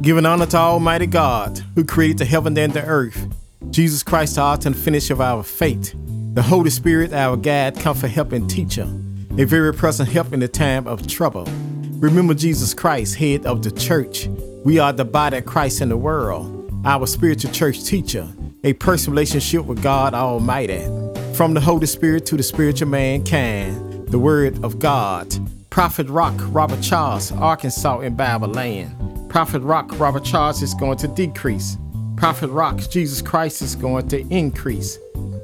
Giving honor to Almighty God, who created the heaven and the earth. Jesus Christ, the author and finisher of our faith. The Holy Spirit, our guide, comfort, help, and teacher. A very present help in the time of trouble. Remember Jesus Christ, head of the church. We are the body of Christ in the world. Our spiritual church teacher. A personal relationship with God Almighty. From the Holy Spirit to the spiritual mankind. The Word of God. Prophet Rock, Robert Charles, Arkansas in Bible land. Prophet Rock, Robert Charles is going to decrease. Prophet Rock, Jesus Christ is going to increase.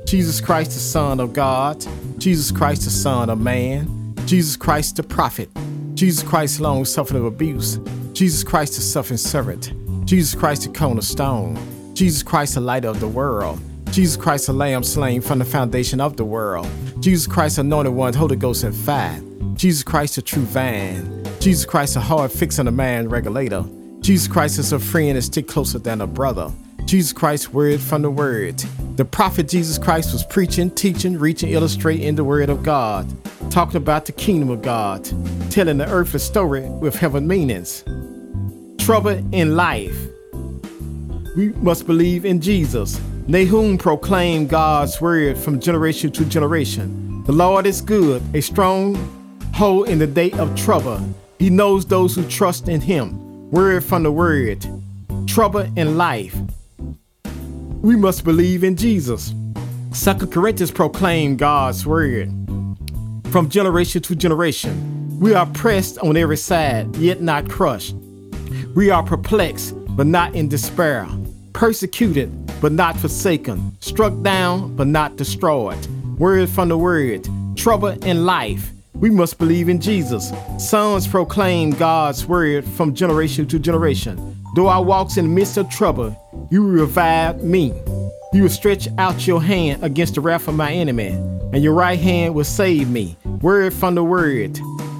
Jesus Christ, the Son of God. Jesus Christ, the Son of Man. Jesus Christ, the Prophet. Jesus Christ, long suffering of abuse. Jesus Christ, the suffering servant. Jesus Christ, the cornerstone. Jesus Christ, the light of the world. Jesus Christ, the Lamb slain from the foundation of the world. Jesus Christ, anointed one, Holy Ghost and fire. Jesus Christ, the true vine. Jesus Christ, is a hard fixing a man regulator. Jesus Christ is a friend that stick closer than a brother. Jesus Christ, word from the word. The prophet Jesus Christ was preaching, teaching, reaching, illustrating the word of God, talking about the kingdom of God, telling the earthly story with heaven meanings. Trouble in life. We must believe in Jesus. Nahum proclaimed God's word from generation to generation. The Lord is good, a strong hold in the day of trouble. He knows those who trust in him. Word from the word. Trouble in life. We must believe in Jesus. Second Corinthians proclaim God's word. From generation to generation, we are pressed on every side, yet not crushed. We are perplexed, but not in despair. Persecuted, but not forsaken. Struck down, but not destroyed. Word from the word. Trouble in life we must believe in Jesus. Psalms proclaim God's word from generation to generation. Though I walks in the midst of trouble, you revive me. You will stretch out your hand against the wrath of my enemy, and your right hand will save me. Word from the word.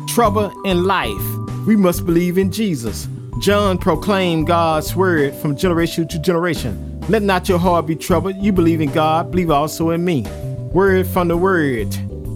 Trouble in life. We must believe in Jesus. John proclaimed God's word from generation to generation. Let not your heart be troubled. You believe in God, believe also in me. Word from the word.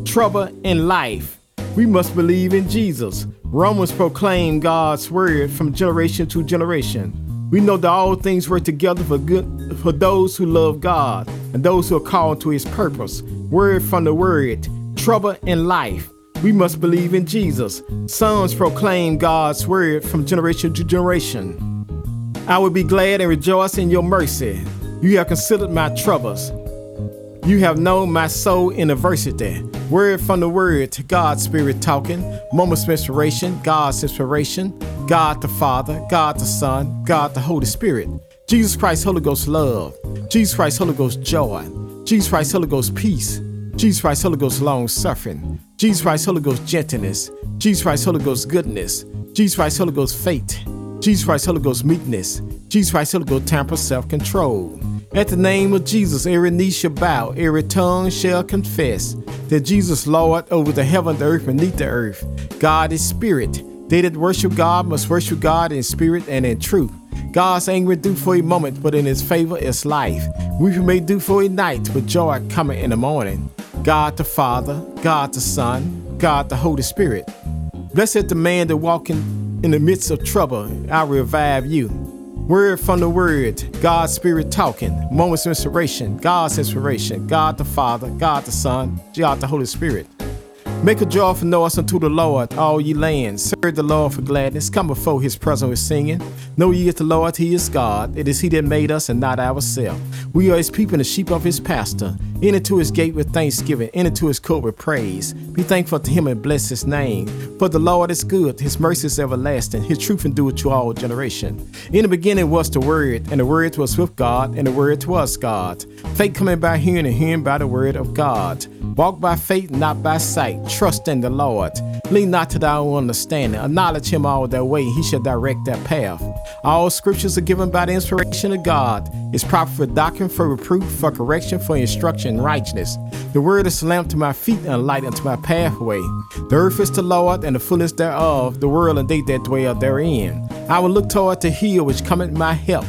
Trouble in life. We must believe in Jesus. Romans proclaim God's word from generation to generation. We know that all things work together for good for those who love God and those who are called to his purpose. Word from the word, trouble in life. We must believe in Jesus. Psalms proclaim God's word from generation to generation. I will be glad and rejoice in your mercy. You have considered my troubles. You have known my soul in adversity. Word from the word, to God's Spirit talking. Moments of inspiration, God's inspiration. God the Father, God the Son, God the Holy Spirit. Jesus Christ, Holy Ghost love. Jesus Christ, Holy Ghost joy. Jesus Christ, Holy Ghost peace. Jesus Christ, Holy Ghost long suffering. Jesus Christ, Holy Ghost gentleness. Jesus Christ, Holy Ghost goodness. Jesus Christ, Holy Ghost faith. Jesus Christ, Holy Ghost meekness. Jesus Christ, Holy Ghost temper, self control. At the name of Jesus, every knee shall bow, every tongue shall confess that Jesus Lord over the heaven, the earth, and beneath the earth. God is spirit. They that worship God must worship God in spirit and in truth. God's anger do for a moment, but in his favor is life. Weeping may do for a night, but joy coming in the morning. God the Father, God the Son, God the Holy Spirit. Blessed the man that walking in the midst of trouble, I revive you. Word from the Word, God's Spirit talking, moments of inspiration, God's inspiration, God the Father, God the Son, God the Holy Spirit. Make a joy joyful noise unto the Lord, all ye lands. Serve the Lord for gladness. Come before his presence with singing. Know ye the Lord, he is God. It is he that made us and not ourselves. We are his people and the sheep of his pastor. Enter to his gate with thanksgiving, enter to his court with praise. Be thankful to him and bless his name. For the Lord is good, his mercy is everlasting, his truth endureth to all generation. In the beginning was the Word, and the Word was with God, and the Word was God. Faith coming by hearing, and hearing by the Word of God. Walk by faith, not by sight. Trust in the Lord. Lean not to thy own understanding. Acknowledge him all their way, he shall direct their path. All scriptures are given by the inspiration of God. It's proper for doctrine, for reproof, for correction, for instruction righteousness. The word is a lamp to my feet and a light unto my pathway. The earth is the Lord and the fullness thereof, the world and they that dwell therein. I will look toward the hill which cometh my help.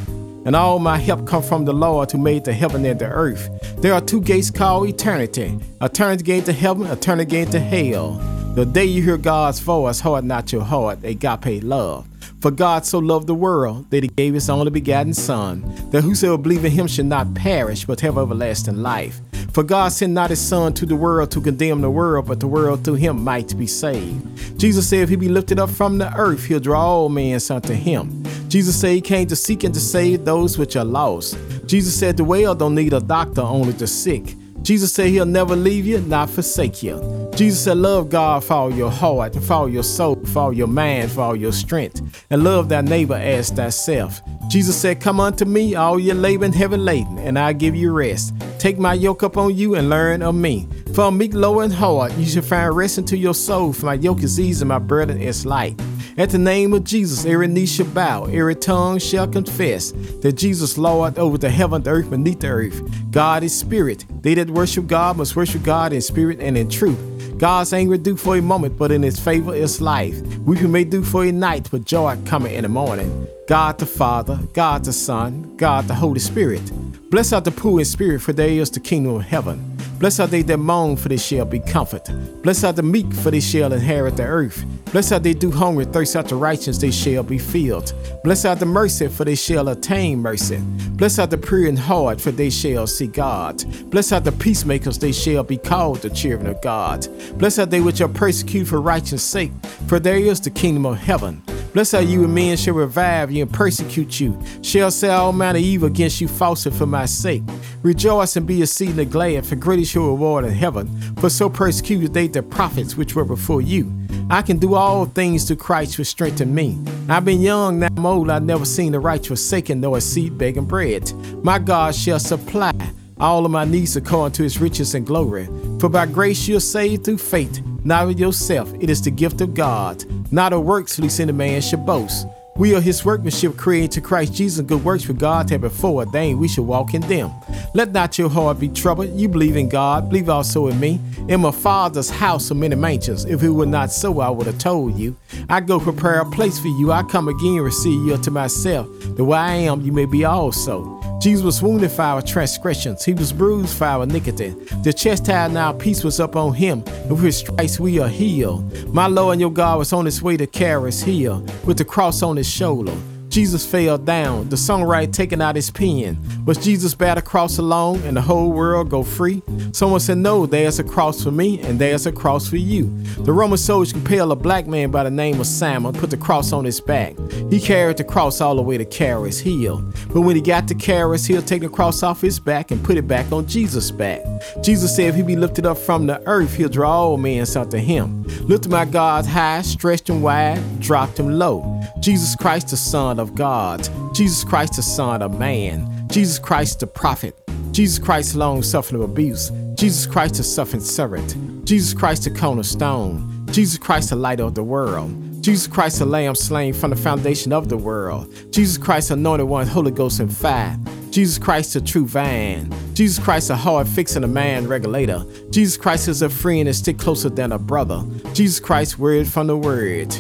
And all my help come from the Lord who made the heaven and the earth. There are two gates called eternity. a Eternity gate to heaven, a eternity gate to hell. The day you hear God's voice, harden not your heart, agape love. For God so loved the world that he gave his only begotten Son, that whosoever believe in him should not perish, but have everlasting life. For God sent not his Son to the world to condemn the world, but the world through him might be saved. Jesus said, If he be lifted up from the earth, he'll draw all men unto him. Jesus said he came to seek and to save those which are lost. Jesus said the well don't need a doctor, only the sick. Jesus said he'll never leave you, not forsake you. Jesus said, Love God for all your heart, for all your soul, for all your mind, for all your strength, and love thy neighbor as thyself. Jesus said, Come unto me, all ye labor and heavy laden, and I'll give you rest. Take my yoke upon you and learn of me. For I'm meek, low, and hard, you shall find rest into your soul, for my yoke is easy, and my burden is light. At the name of Jesus, every knee shall bow, every tongue shall confess that Jesus Lord over the heaven, the earth, beneath the earth. God is spirit. They that worship God must worship God in spirit and in truth. God's anger do for a moment, but in his favor is life. We Weeping may do for a night, but joy coming in the morning. God the Father, God the Son, God the Holy Spirit. Bless out the poor in spirit, for there is the kingdom of heaven. Bless are they that mourn, for they shall be comforted. Bless are the meek, for they shall inherit the earth. Bless are they do hunger and thirst after righteousness, they shall be filled. Bless are the mercy, for they shall attain mercy. Bless are the pure in heart, for they shall see God. Bless are the peacemakers, they shall be called the children of God. Bless are they which are persecuted for righteousness' sake, for there is the kingdom of heaven. Blessed are you, and men shall revive you and persecute you, shall say all manner evil against you falsely for my sake. Rejoice and be exceedingly glad, for great is your reward in heaven. For so persecuted they the prophets which were before you. I can do all things through Christ which strengthen me. I've been young, now I'm old, I've never seen the righteous forsaken, nor a seed begging bread. My God shall supply all of my needs according to his riches and glory. For by grace you're saved through faith, not of yourself. It is the gift of God, not of works, lest any man should boast. We are his workmanship created to Christ Jesus, good works for God had before ordained we should walk in them. Let not your heart be troubled. You believe in God, believe also in me. In my Father's house are many mansions. If it were not so, I would have told you. I go prepare a place for you. I come again and receive you unto myself. The way I am, you may be also. Jesus was wounded for our transgressions, he was bruised for our iniquity. The chastisement our peace was up on him, and with his stripes we are healed. My Lord and your God was on his way to carry us here, with the cross on his shoulder. Jesus fell down, the songwriter taking out his pen. Was Jesus bad a cross alone and the whole world go free? Someone said, No, there's a cross for me and there's a cross for you. The Roman soldiers compelled a black man by the name of Simon, put the cross on his back. He carried the cross all the way to Caris Hill. But when he got to Caris Hill, take the cross off his back and put it back on Jesus' back. Jesus said, If he be lifted up from the earth, he'll draw all men unto him. Lifted my God high, stretched him wide, dropped him low. Jesus Christ, the Son of God. Jesus Christ, the Son of Man. Jesus Christ, the prophet. Jesus Christ, long suffering of abuse. Jesus Christ, the suffering servant. Jesus Christ, the cornerstone. Jesus Christ, the light of the world. Jesus Christ, the Lamb slain from the foundation of the world. Jesus Christ, anointed one, Holy Ghost and fire. Jesus Christ, the true vine. Jesus Christ, a hard fixing a man regulator. Jesus Christ is a friend and stick closer than a brother. Jesus Christ, word from the word.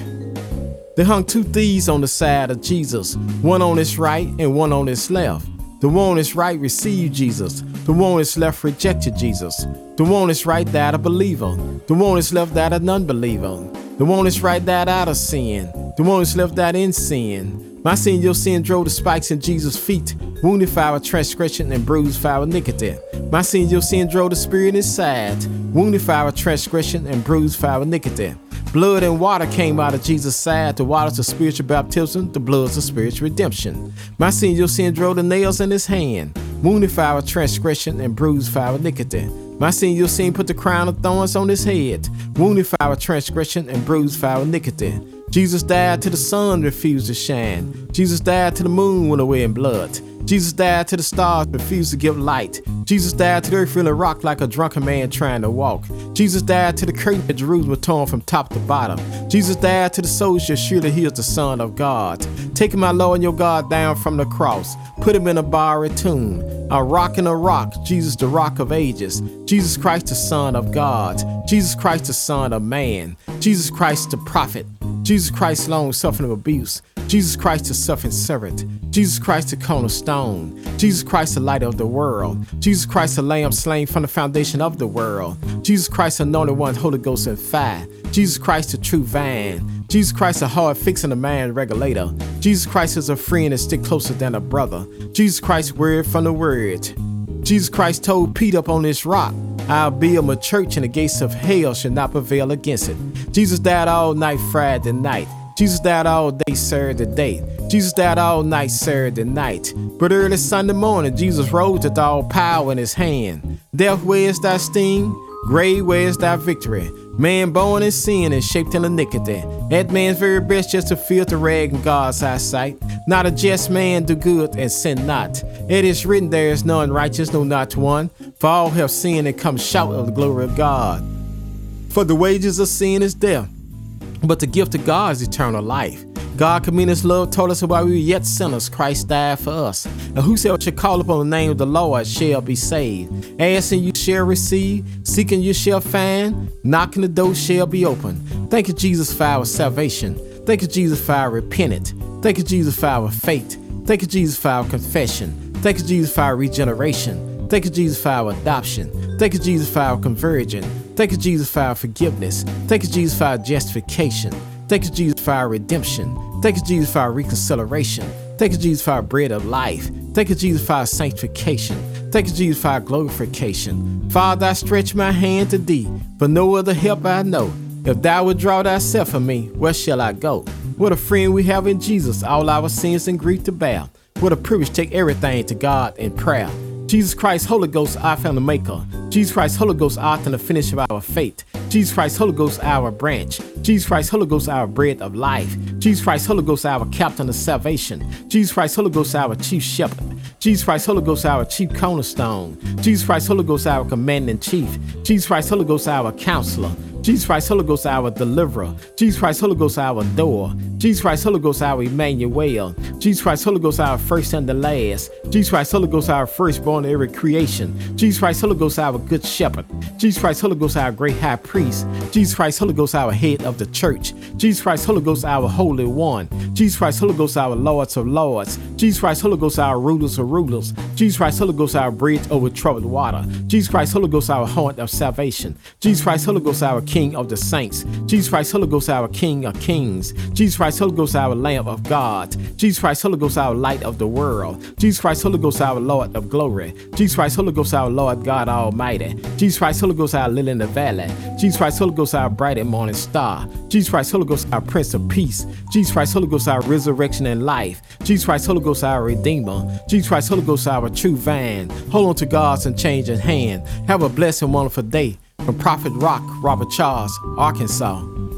They hung two thieves on the side of Jesus, one on his right and one on his left. The one on his right received Jesus. The one on his left rejected Jesus. The one on his right died a believer. The one on his left died a non-believer. The one on his right died out of sin. The one on his left died in sin. My sin, your sin drove the spikes in Jesus' feet, wounded for our transgression and bruised for our iniquity. My sin, your sin drove the spirit in his side, wounded for our transgression and bruised for our iniquity. Blood and water came out of Jesus' side. The waters of spiritual baptism, the bloods of spiritual redemption. My sin, your sin drove the nails in his hand, wounded for our transgression and bruised for our iniquity. My sin, your sin put the crown of thorns on his head, wounded for our transgression and bruised for our iniquity. Jesus died till the sun refused to shine. Jesus died till the moon went away in blood. Jesus died to the stars, refused to give light. Jesus died to the earth feeling rocked like a drunken man trying to walk. Jesus died to the curtain of Jerusalem torn from top to bottom. Jesus died to the soldier, surely he is the Son of God. Taking my Lord and your God down from the cross, put him in a bar borrowed tomb. A rock and a rock, Jesus the rock of ages. Jesus Christ the Son of God. Jesus Christ the Son of man. Jesus Christ the prophet. Jesus Christ long suffering of abuse. Jesus Christ the suffering servant. Jesus Christ the cornerstone. Jesus Christ the light of the world. Jesus Christ the lamb slain from the foundation of the world. Jesus Christ the anointed one, Holy Ghost and fire. Jesus Christ the true vine. Jesus Christ, a hard fixing a man regulator. Jesus Christ is a friend and stick closer than a brother. Jesus Christ, word from the word. Jesus Christ told Peter up on this rock, I'll build my church and the gates of hell shall not prevail against it. Jesus died all night Friday night. Jesus died all day Saturday day. Jesus died all night Saturday night. But early Sunday morning, Jesus rose with all power in his hand. Death, where's thy sting? Grave, where's thy victory? Man born in sin and shaped in iniquity. That man's very best just to feel the rag in God's eyesight. Not a just man do good and sin not. It is written there is none righteous, no not one. For all have sinned and come shout of the glory of God. For the wages of sin is death, but the gift of God is eternal life. God commended love told us while we were yet sinners, Christ died for us. And whosoever shall call upon the name of the Lord shall be saved. Asking you shall receive, seeking you shall find, knocking the door shall be open. Thank you, Jesus, for our salvation. Thank you, Jesus, for our repentance. Thank you, Jesus, for our faith. Thank you, Jesus, for our confession. Thank you, Jesus, for our regeneration. Thank you, Jesus, for our adoption. Thank you, Jesus, for our conversion. Thank you, Jesus, for our forgiveness. Thank you, Jesus, for our justification. Thank you, Jesus, for our redemption. Thank you, Jesus, for our reconciliation. Thank you, Jesus, for our bread of life. Thank you, Jesus, for our sanctification. Thank you, Jesus, for our glorification. Father, I stretch my hand to thee, for no other help I know. If thou would draw thyself from me, where shall I go? What a friend we have in Jesus, all our sins and grief to bear. What a privilege take everything to God in prayer. Jesus Christ, Holy Ghost, our family maker. Jesus Christ, Holy Ghost, author and the finish of our faith. Jesus Christ, Holy Ghost, our branch. Jesus Christ, Holy Ghost, our bread of life. Jesus Christ, Holy Ghost, our captain of salvation. Jesus Christ, Holy Ghost, our chief shepherd. Jesus Christ, Holy Ghost, our chief cornerstone. Jesus Christ, Holy Ghost, our commanding chief. Jesus Christ, Holy Ghost, our counselor. Jesus Christ, Holy Ghost, our deliverer. Jesus Christ, Holy Ghost, our door. Jesus Christ, Holy Ghost, our Emmanuel. Jesus Christ, Holy Ghost, our first and the last. Jesus Christ, Holy Ghost, our firstborn of every creation. Jesus Christ, Holy Ghost, our good shepherd. Jesus Christ, Holy Ghost, our great high priest. Jesus Christ, Holy Ghost, our head of the church. Jesus Christ, Holy Ghost, our holy one. Jesus Christ, Holy Ghost, our lords of lords. Jesus Christ, Holy Ghost, our rulers of rulers. Jesus Christ, Holy Ghost, our bridge over troubled water. Jesus Christ, Holy Ghost, our horn of salvation. Jesus Christ, Holy Ghost, our King of the saints. Jesus Christ, Holy Ghost, our King of kings. Jesus Christ, Holy Ghost, our Lamb of God. Jesus Christ, Holy Ghost, our light of the world. Jesus Christ, Holy Ghost, our Lord of glory. Jesus Christ, Holy Ghost, our Lord God Almighty. Jesus Christ, Holy Ghost, our lily in the valley. Jesus Christ, Holy Ghost, our bright and morning star. Jesus Christ, Holy Ghost, our Prince of Peace. Jesus Christ, Holy Ghost, our resurrection and life. Jesus Christ, Holy Ghost, our Redeemer. Jesus Christ, Holy Ghost, our true vine. Hold on to God's unchanging hand. Have a blessed and wonderful day. From Prophet Rock, Robert Charles, Arkansas.